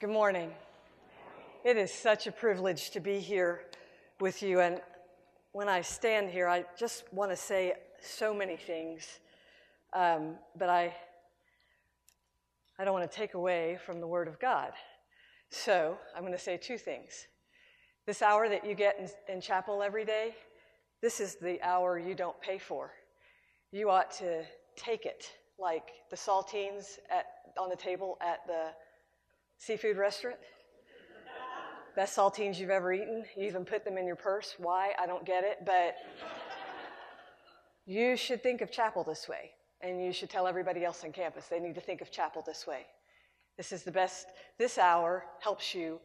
Good morning. It is such a privilege to be here with you. And when I stand here, I just want to say so many things. Um, but I, I don't want to take away from the Word of God. So I'm going to say two things. This hour that you get in, in chapel every day, this is the hour you don't pay for. You ought to take it like the saltines at, on the table at the seafood restaurant. Best saltines you've ever eaten. You even put them in your purse. Why? I don't get it. But you should think of chapel this way. And you should tell everybody else on campus they need to think of chapel this way. This is the best, this hour helps you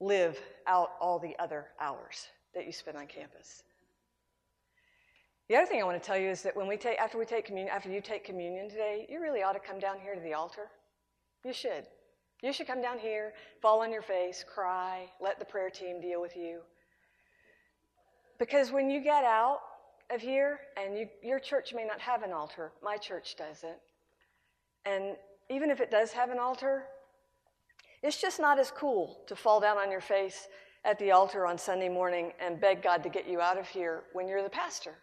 live out all the other hours that you spend on campus. The other thing I want to tell you is that when we take, after we take communion, after you take communion today, you really ought to come down here to the altar. You should. You should come down here, fall on your face, cry, let the prayer team deal with you. Because when you get out of here, and you, your church may not have an altar, my church doesn't. And even if it does have an altar, it's just not as cool to fall down on your face at the altar on Sunday morning and beg God to get you out of here when you're the pastor.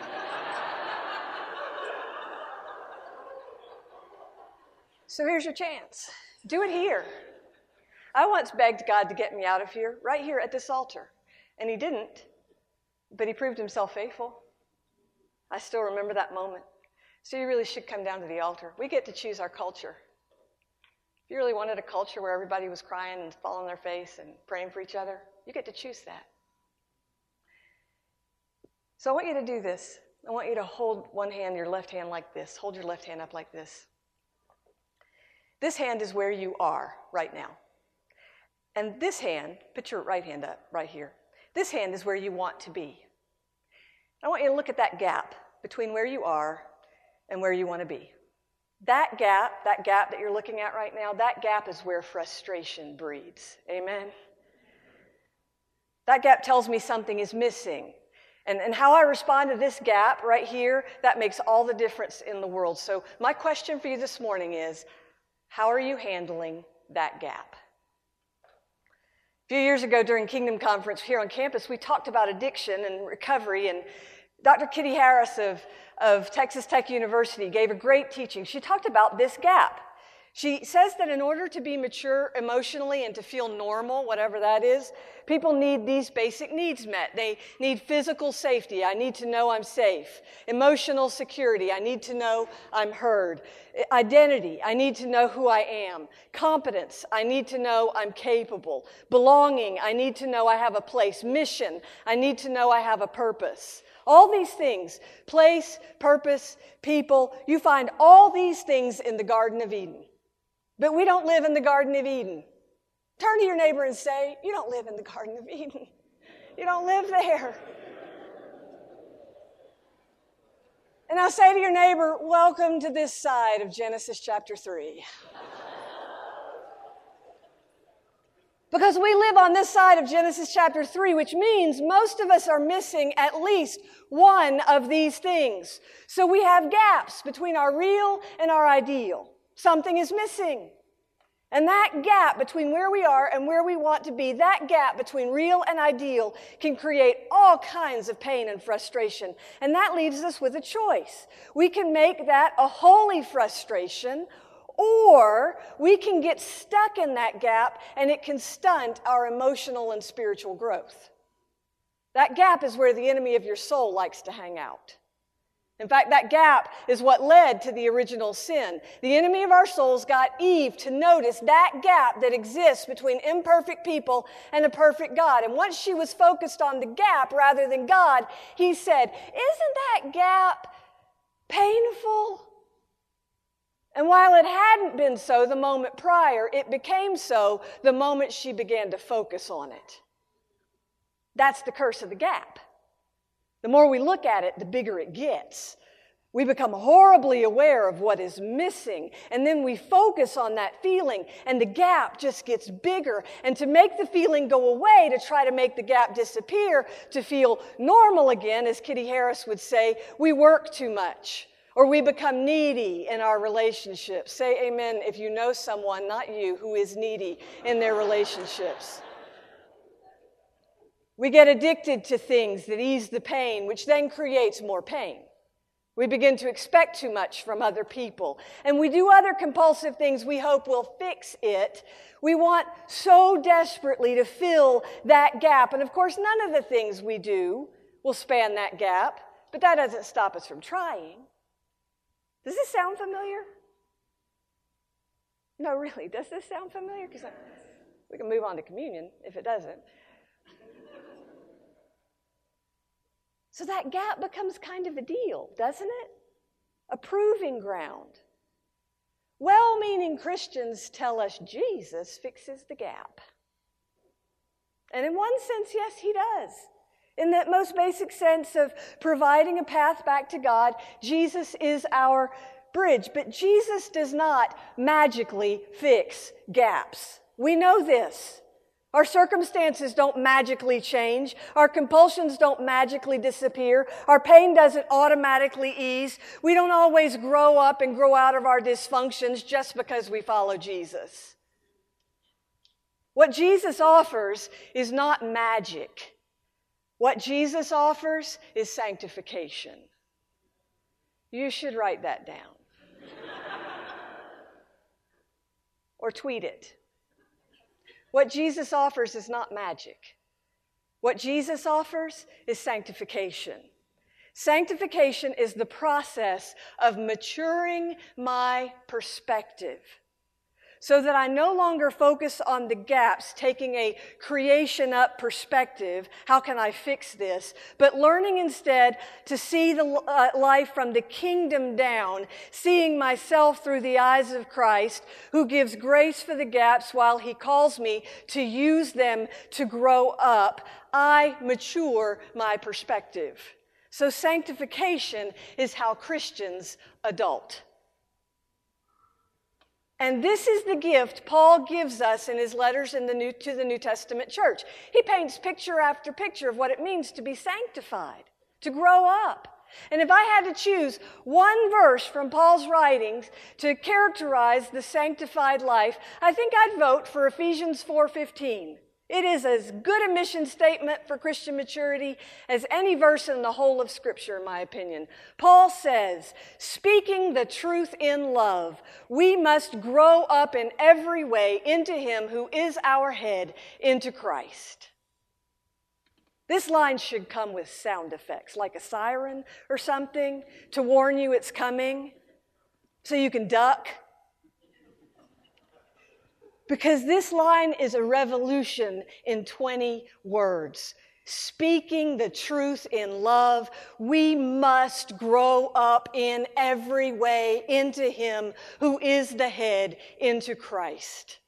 so here's your chance. Do it here. I once begged God to get me out of here, right here at this altar. And He didn't, but He proved Himself faithful. I still remember that moment. So you really should come down to the altar. We get to choose our culture. If you really wanted a culture where everybody was crying and falling on their face and praying for each other, you get to choose that. So I want you to do this. I want you to hold one hand, your left hand like this. Hold your left hand up like this. This hand is where you are right now. And this hand, put your right hand up right here. This hand is where you want to be. I want you to look at that gap between where you are and where you want to be. That gap, that gap that you're looking at right now, that gap is where frustration breeds. Amen? That gap tells me something is missing. And, and how I respond to this gap right here, that makes all the difference in the world. So, my question for you this morning is how are you handling that gap? A few years ago during Kingdom Conference here on campus, we talked about addiction and recovery, and Dr. Kitty Harris of, of Texas Tech University gave a great teaching. She talked about this gap. She says that in order to be mature emotionally and to feel normal, whatever that is, people need these basic needs met. They need physical safety. I need to know I'm safe. Emotional security. I need to know I'm heard. Identity. I need to know who I am. Competence. I need to know I'm capable. Belonging. I need to know I have a place. Mission. I need to know I have a purpose. All these things place, purpose, people you find all these things in the Garden of Eden. But we don't live in the Garden of Eden. Turn to your neighbor and say, You don't live in the Garden of Eden. You don't live there. And I'll say to your neighbor, Welcome to this side of Genesis chapter 3. Because we live on this side of Genesis chapter 3, which means most of us are missing at least one of these things. So we have gaps between our real and our ideal. Something is missing. And that gap between where we are and where we want to be, that gap between real and ideal, can create all kinds of pain and frustration. And that leaves us with a choice. We can make that a holy frustration, or we can get stuck in that gap and it can stunt our emotional and spiritual growth. That gap is where the enemy of your soul likes to hang out. In fact, that gap is what led to the original sin. The enemy of our souls got Eve to notice that gap that exists between imperfect people and a perfect God. And once she was focused on the gap rather than God, he said, Isn't that gap painful? And while it hadn't been so the moment prior, it became so the moment she began to focus on it. That's the curse of the gap. The more we look at it, the bigger it gets. We become horribly aware of what is missing, and then we focus on that feeling, and the gap just gets bigger. And to make the feeling go away, to try to make the gap disappear, to feel normal again, as Kitty Harris would say, we work too much, or we become needy in our relationships. Say amen if you know someone, not you, who is needy in their relationships. We get addicted to things that ease the pain, which then creates more pain. We begin to expect too much from other people. And we do other compulsive things we hope will fix it. We want so desperately to fill that gap. And of course, none of the things we do will span that gap, but that doesn't stop us from trying. Does this sound familiar? No, really, does this sound familiar? Because we can move on to communion if it doesn't. So that gap becomes kind of a deal, doesn't it? A proving ground. Well meaning Christians tell us Jesus fixes the gap. And in one sense, yes, he does. In that most basic sense of providing a path back to God, Jesus is our bridge. But Jesus does not magically fix gaps. We know this. Our circumstances don't magically change. Our compulsions don't magically disappear. Our pain doesn't automatically ease. We don't always grow up and grow out of our dysfunctions just because we follow Jesus. What Jesus offers is not magic. What Jesus offers is sanctification. You should write that down or tweet it. What Jesus offers is not magic. What Jesus offers is sanctification. Sanctification is the process of maturing my perspective so that I no longer focus on the gaps, taking a creation up perspective. How can I fix this? But learning instead to see the uh, life from the kingdom down, seeing myself through the eyes of Christ, who gives grace for the gaps while he calls me to use them to grow up. I mature my perspective. So sanctification is how Christians adult. And this is the gift Paul gives us in his letters in the New, to the New Testament church. He paints picture after picture of what it means to be sanctified, to grow up. And if I had to choose one verse from Paul's writings to characterize the sanctified life, I think I'd vote for Ephesians 4:15. It is as good a mission statement for Christian maturity as any verse in the whole of Scripture, in my opinion. Paul says, speaking the truth in love, we must grow up in every way into Him who is our head, into Christ. This line should come with sound effects, like a siren or something to warn you it's coming so you can duck because this line is a revolution in 20 words. Speaking the truth in love, we must grow up in every way into Him who is the head, into Christ.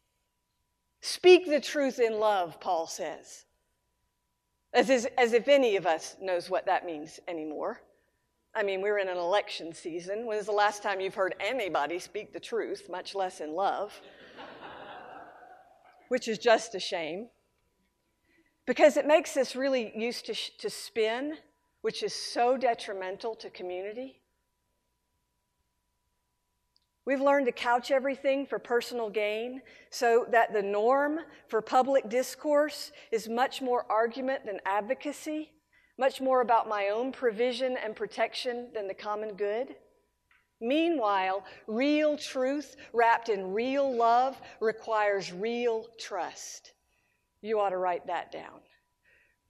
Speak the truth in love, Paul says. As, is, as if any of us knows what that means anymore. I mean, we're in an election season. When is the last time you've heard anybody speak the truth, much less in love? Which is just a shame because it makes us really used to, to spin, which is so detrimental to community. We've learned to couch everything for personal gain so that the norm for public discourse is much more argument than advocacy, much more about my own provision and protection than the common good. Meanwhile, real truth wrapped in real love requires real trust. You ought to write that down.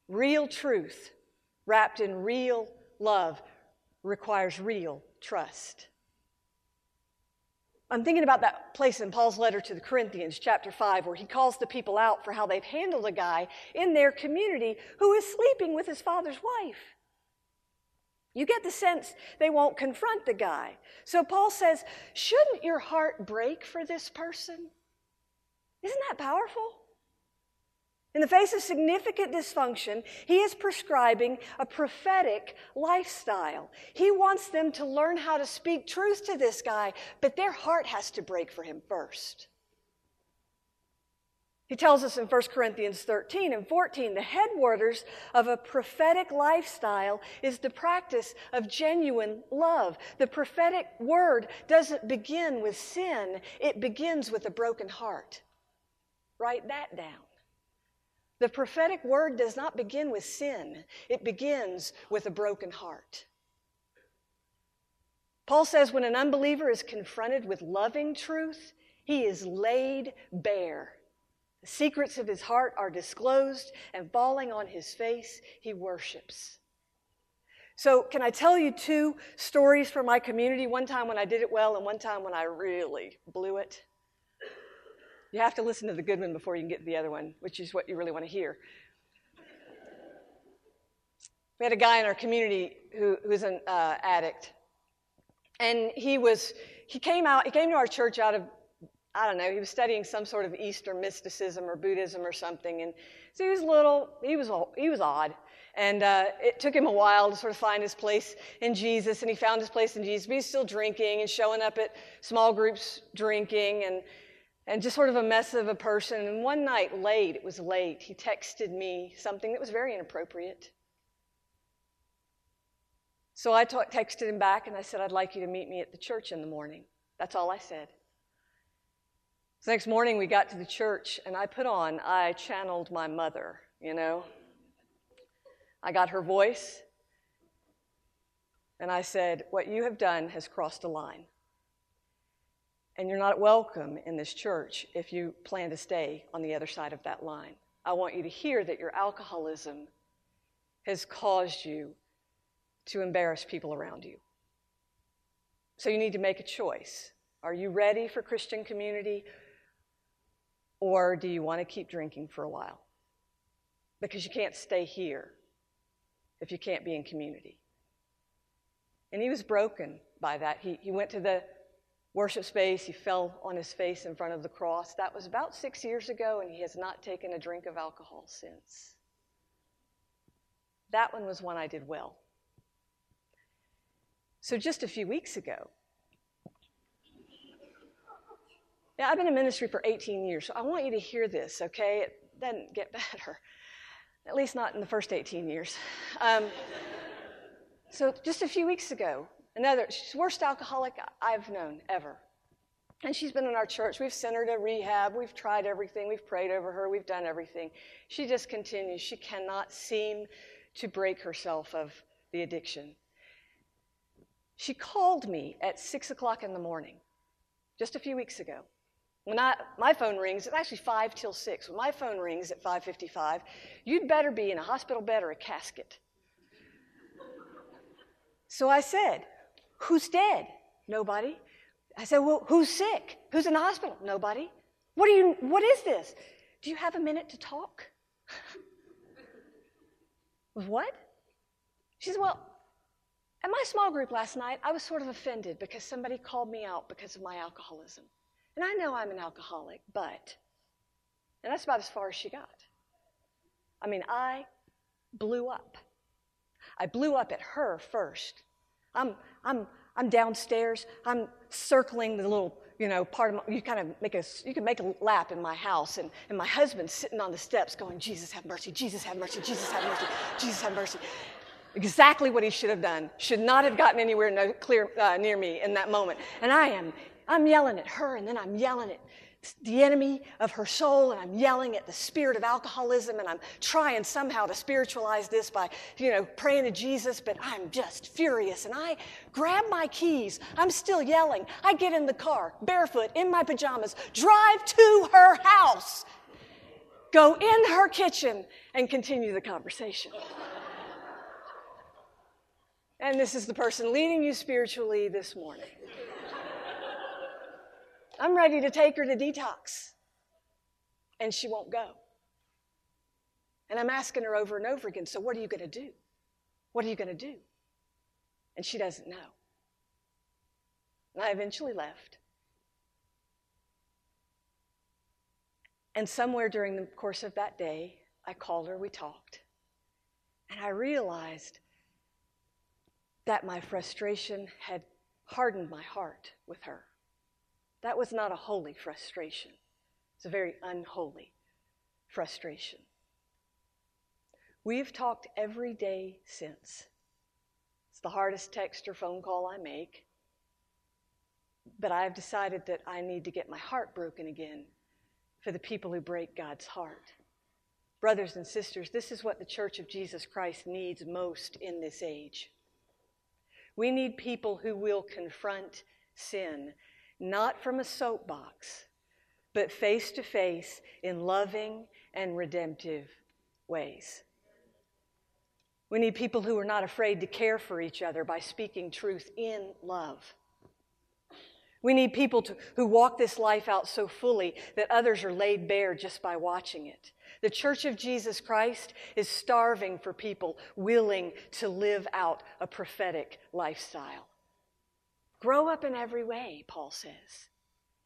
Real truth wrapped in real love requires real trust. I'm thinking about that place in Paul's letter to the Corinthians, chapter 5, where he calls the people out for how they've handled a guy in their community who is sleeping with his father's wife. You get the sense they won't confront the guy. So Paul says, Shouldn't your heart break for this person? Isn't that powerful? In the face of significant dysfunction, he is prescribing a prophetic lifestyle. He wants them to learn how to speak truth to this guy, but their heart has to break for him first. He tells us in 1 Corinthians 13 and 14 the headwaters of a prophetic lifestyle is the practice of genuine love. The prophetic word doesn't begin with sin, it begins with a broken heart. Write that down. The prophetic word does not begin with sin, it begins with a broken heart. Paul says when an unbeliever is confronted with loving truth, he is laid bare secrets of his heart are disclosed, and falling on his face, he worships. So, can I tell you two stories from my community? One time when I did it well, and one time when I really blew it. You have to listen to the good one before you can get to the other one, which is what you really want to hear. We had a guy in our community who, who was an uh, addict, and he was he came out he came to our church out of I don't know, he was studying some sort of Eastern mysticism or Buddhism or something. And so he was little, he was, he was odd. And uh, it took him a while to sort of find his place in Jesus, and he found his place in Jesus. But he's still drinking and showing up at small groups drinking and, and just sort of a mess of a person. And one night, late, it was late, he texted me something that was very inappropriate. So I t- texted him back and I said, I'd like you to meet me at the church in the morning. That's all I said. So next morning we got to the church and I put on, I channeled my mother, you know. I got her voice and I said, What you have done has crossed a line. And you're not welcome in this church if you plan to stay on the other side of that line. I want you to hear that your alcoholism has caused you to embarrass people around you. So you need to make a choice. Are you ready for Christian community? Or do you want to keep drinking for a while? Because you can't stay here if you can't be in community. And he was broken by that. He, he went to the worship space, he fell on his face in front of the cross. That was about six years ago, and he has not taken a drink of alcohol since. That one was one I did well. So just a few weeks ago, Now, I've been in ministry for 18 years, so I want you to hear this, okay? It doesn't get better, at least not in the first 18 years. Um, so, just a few weeks ago, another, she's the worst alcoholic I've known ever. And she's been in our church. We've sent her to rehab. We've tried everything. We've prayed over her. We've done everything. She just continues. She cannot seem to break herself of the addiction. She called me at 6 o'clock in the morning just a few weeks ago. When I, my phone rings, it's actually 5 till 6. When my phone rings at 5.55, you'd better be in a hospital bed or a casket. So I said, who's dead? Nobody. I said, well, who's sick? Who's in the hospital? Nobody. What, do you, what is this? Do you have a minute to talk? what? She said, well, at my small group last night, I was sort of offended because somebody called me out because of my alcoholism. And I know I'm an alcoholic, but, and that's about as far as she got. I mean, I blew up. I blew up at her first. I'm, I'm, I'm downstairs. I'm circling the little, you know, part of my, you kind of make a, you can make a lap in my house. And, and my husband's sitting on the steps going, Jesus have mercy, Jesus have mercy, Jesus have mercy, Jesus have mercy. Exactly what he should have done. Should not have gotten anywhere no, clear, uh, near me in that moment. And I am I'm yelling at her, and then I'm yelling at the enemy of her soul, and I'm yelling at the spirit of alcoholism, and I'm trying somehow to spiritualize this by, you know, praying to Jesus, but I'm just furious. And I grab my keys. I'm still yelling. I get in the car, barefoot, in my pajamas, drive to her house, go in her kitchen, and continue the conversation. and this is the person leading you spiritually this morning. I'm ready to take her to detox. And she won't go. And I'm asking her over and over again, so what are you going to do? What are you going to do? And she doesn't know. And I eventually left. And somewhere during the course of that day, I called her, we talked. And I realized that my frustration had hardened my heart with her. That was not a holy frustration. It's a very unholy frustration. We've talked every day since. It's the hardest text or phone call I make. But I've decided that I need to get my heart broken again for the people who break God's heart. Brothers and sisters, this is what the Church of Jesus Christ needs most in this age. We need people who will confront sin, not from a soapbox, but face to face in loving and redemptive ways. We need people who are not afraid to care for each other by speaking truth in love. We need people to, who walk this life out so fully that others are laid bare just by watching it. The Church of Jesus Christ is starving for people willing to live out a prophetic lifestyle. Grow up in every way, Paul says.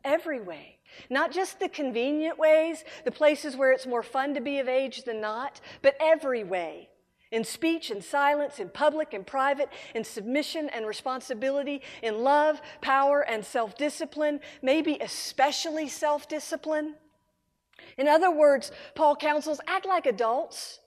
Every way. Not just the convenient ways, the places where it's more fun to be of age than not, but every way. In speech and silence, in public and private, in submission and responsibility, in love, power, and self discipline, maybe especially self discipline. In other words, Paul counsels act like adults,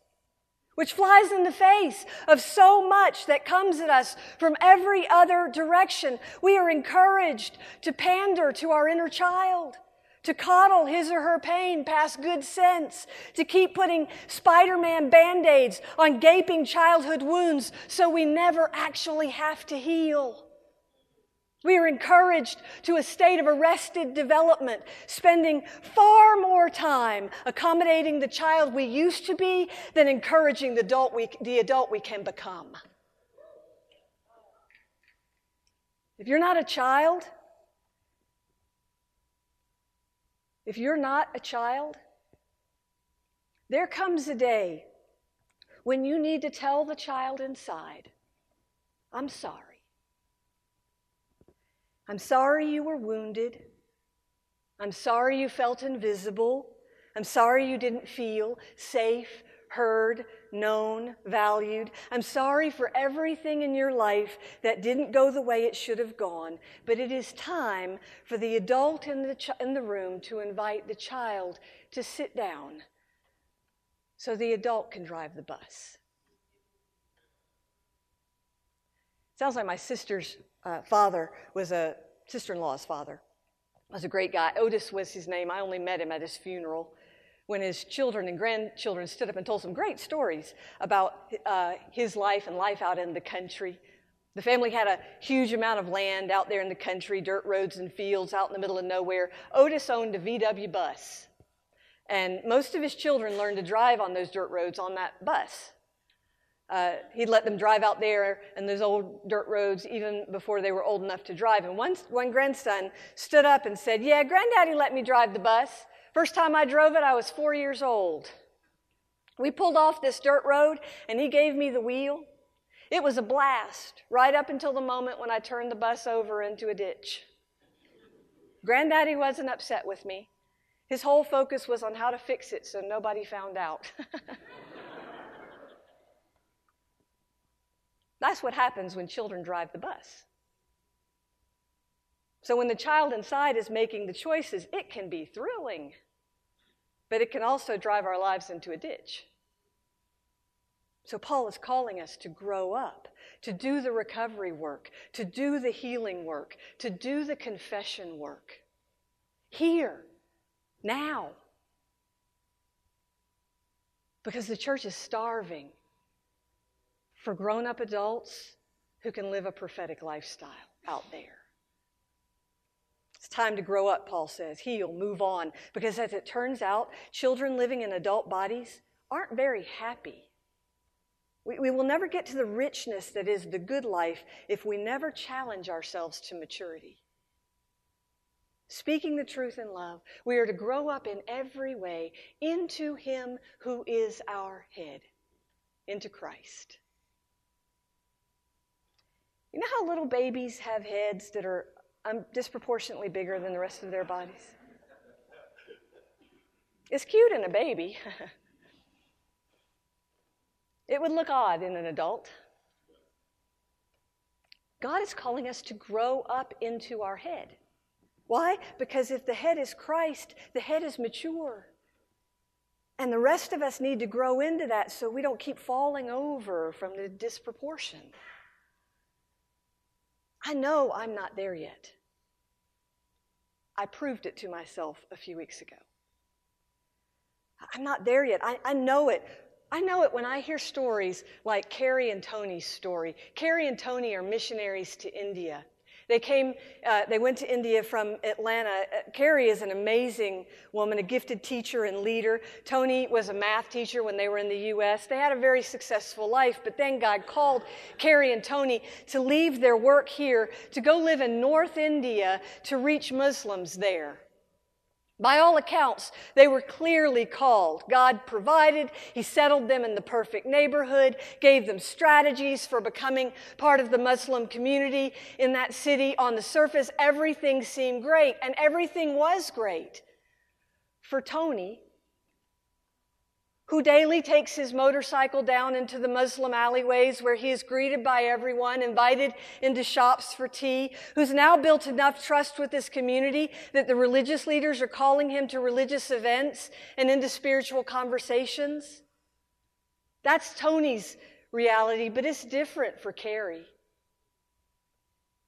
which flies in the face of so much that comes at us from every other direction. We are encouraged to pander to our inner child, to coddle his or her pain past good sense, to keep putting Spider Man band aids on gaping childhood wounds so we never actually have to heal. We are encouraged to a state of arrested development, spending far more time accommodating the child we used to be than encouraging the adult we, the adult we can become. If you're not a child, if you're not a child, there comes a day when you need to tell the child inside, I'm sorry. I'm sorry you were wounded. I'm sorry you felt invisible. I'm sorry you didn't feel safe, heard, known, valued. I'm sorry for everything in your life that didn't go the way it should have gone. But it is time for the adult in the, ch- in the room to invite the child to sit down so the adult can drive the bus. Sounds like my sister's uh, father was a sister in law's father. Was a great guy. Otis was his name. I only met him at his funeral when his children and grandchildren stood up and told some great stories about uh, his life and life out in the country. The family had a huge amount of land out there in the country, dirt roads and fields out in the middle of nowhere. Otis owned a VW bus. And most of his children learned to drive on those dirt roads on that bus. Uh, he'd let them drive out there in those old dirt roads even before they were old enough to drive. And one, one grandson stood up and said, Yeah, granddaddy let me drive the bus. First time I drove it, I was four years old. We pulled off this dirt road, and he gave me the wheel. It was a blast right up until the moment when I turned the bus over into a ditch. Granddaddy wasn't upset with me. His whole focus was on how to fix it so nobody found out. That's what happens when children drive the bus. So when the child inside is making the choices, it can be thrilling, but it can also drive our lives into a ditch. So Paul is calling us to grow up, to do the recovery work, to do the healing work, to do the confession work. Here, now. Because the church is starving for grown up adults who can live a prophetic lifestyle out there. It's time to grow up, Paul says, heal, move on. Because as it turns out, children living in adult bodies aren't very happy. We, we will never get to the richness that is the good life if we never challenge ourselves to maturity. Speaking the truth in love, we are to grow up in every way into Him who is our head, into Christ. You know how little babies have heads that are um, disproportionately bigger than the rest of their bodies? It's cute in a baby. it would look odd in an adult. God is calling us to grow up into our head. Why? Because if the head is Christ, the head is mature. And the rest of us need to grow into that so we don't keep falling over from the disproportion. I know I'm not there yet. I proved it to myself a few weeks ago. I'm not there yet. I, I know it. I know it when I hear stories like Carrie and Tony's story. Carrie and Tony are missionaries to India. They came, uh, they went to India from Atlanta. Uh, Carrie is an amazing woman, a gifted teacher and leader. Tony was a math teacher when they were in the U.S. They had a very successful life, but then God called Carrie and Tony to leave their work here to go live in North India to reach Muslims there. By all accounts, they were clearly called. God provided, He settled them in the perfect neighborhood, gave them strategies for becoming part of the Muslim community in that city. On the surface, everything seemed great, and everything was great. For Tony, who daily takes his motorcycle down into the Muslim alleyways where he is greeted by everyone, invited into shops for tea, who's now built enough trust with this community that the religious leaders are calling him to religious events and into spiritual conversations. That's Tony's reality, but it's different for Carrie.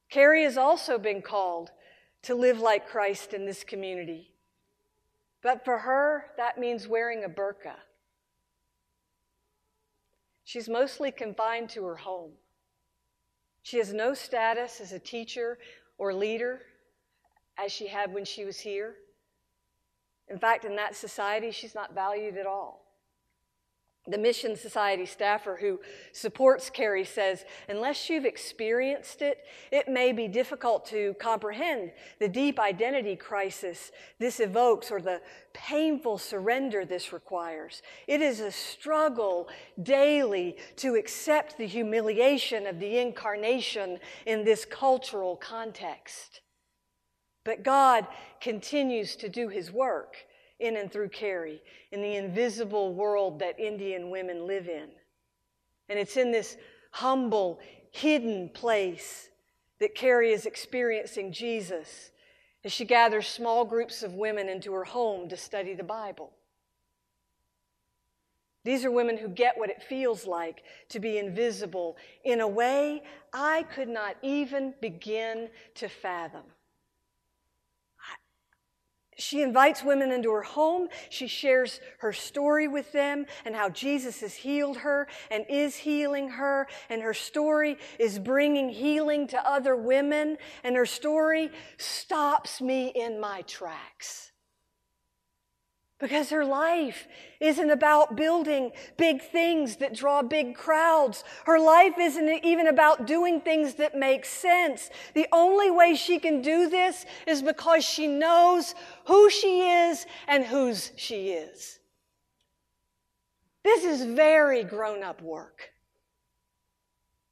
Carrie has also been called to live like Christ in this community. But for her, that means wearing a burqa. She's mostly confined to her home. She has no status as a teacher or leader as she had when she was here. In fact, in that society, she's not valued at all. The Mission Society staffer who supports Carrie says, unless you've experienced it, it may be difficult to comprehend the deep identity crisis this evokes or the painful surrender this requires. It is a struggle daily to accept the humiliation of the incarnation in this cultural context. But God continues to do his work in and through Carrie in the invisible world that Indian women live in. And it's in this humble, hidden place that Carrie is experiencing Jesus as she gathers small groups of women into her home to study the Bible. These are women who get what it feels like to be invisible in a way I could not even begin to fathom. She invites women into her home. She shares her story with them and how Jesus has healed her and is healing her. And her story is bringing healing to other women. And her story stops me in my tracks. Because her life isn't about building big things that draw big crowds. Her life isn't even about doing things that make sense. The only way she can do this is because she knows who she is and whose she is. This is very grown up work.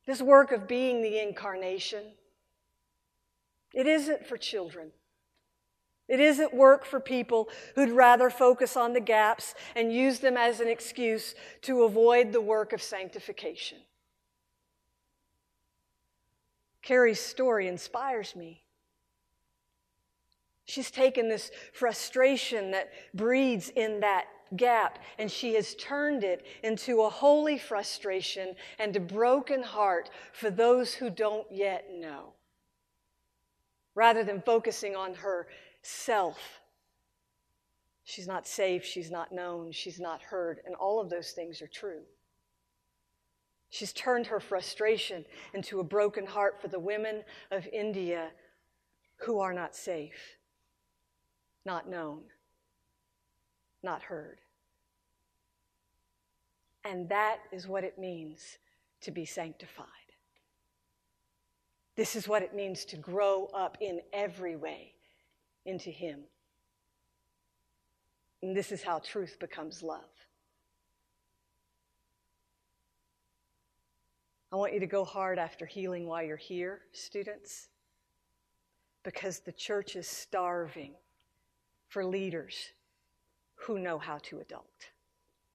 This work of being the incarnation. It isn't for children. It isn't work for people who'd rather focus on the gaps and use them as an excuse to avoid the work of sanctification. Carrie's story inspires me. She's taken this frustration that breeds in that gap and she has turned it into a holy frustration and a broken heart for those who don't yet know. Rather than focusing on her self. She's not safe, she's not known, she's not heard, and all of those things are true. She's turned her frustration into a broken heart for the women of India who are not safe, not known, not heard. And that is what it means to be sanctified. This is what it means to grow up in every way into Him. And this is how truth becomes love. I want you to go hard after healing while you're here, students, because the church is starving for leaders who know how to adult.